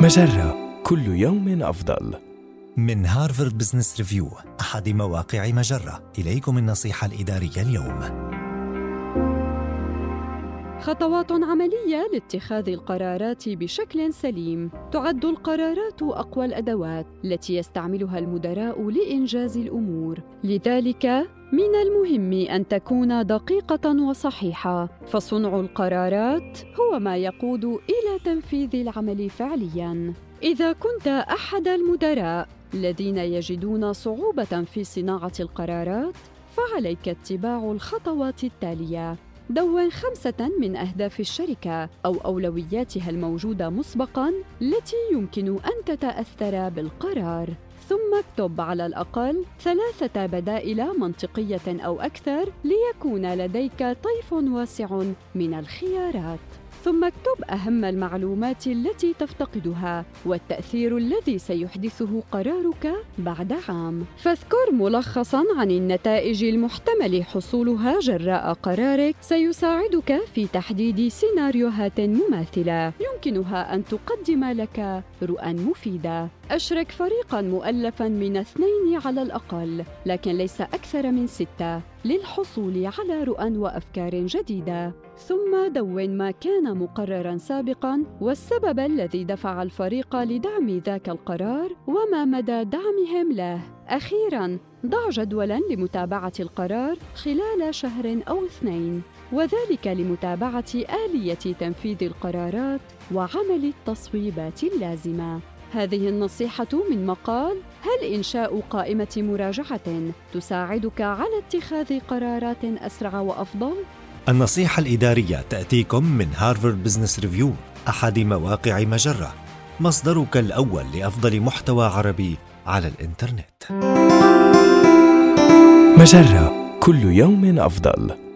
مجرة. كل يوم أفضل. من هارفارد بزنس ريفيو أحد مواقع مجرة. إليكم النصيحة الإدارية اليوم. خطوات عملية لاتخاذ القرارات بشكل سليم. تعد القرارات أقوى الأدوات التي يستعملها المدراء لإنجاز الأمور. لذلك من المهم أن تكون دقيقة وصحيحة. فصنع القرارات هو ما يقود إلى تنفيذ العمل فعلياً. إذا كنت أحد المدراء الذين يجدون صعوبة في صناعة القرارات فعليك اتباع الخطوات التالية. دون خمسة من أهداف الشركة أو أولوياتها الموجودة مسبقاً التي يمكن أن تتأثر بالقرار. ثم اكتب على الأقل ثلاثة بدائل منطقية أو أكثر ليكون لديك طيف واسع من الخيارات ثم اكتب أهم المعلومات التي تفتقدها والتأثير الذي سيحدثه قرارك بعد عام. فاذكر ملخصاً عن النتائج المحتمل حصولها جراء قرارك سيساعدك في تحديد سيناريوهات مماثلة يمكنها أن تقدم لك رؤى مفيدة. أشرك فريقاً مؤلفاً من اثنين على الأقل، لكن ليس أكثر من ستة، للحصول على رؤى وأفكار جديدة. ثم دون ما كان مقررا سابقا والسبب الذي دفع الفريق لدعم ذاك القرار وما مدى دعمهم له أخيرا ضع جدولا لمتابعة القرار خلال شهر أو اثنين وذلك لمتابعة آلية تنفيذ القرارات وعمل التصويبات اللازمة هذه النصيحة من مقال هل إنشاء قائمة مراجعة تساعدك على اتخاذ قرارات أسرع وأفضل؟ النصيحة الإدارية تأتيكم من هارفارد بزنس ريفيو أحد مواقع مجرة مصدرك الأول لأفضل محتوى عربي على الإنترنت مجرة كل يوم أفضل.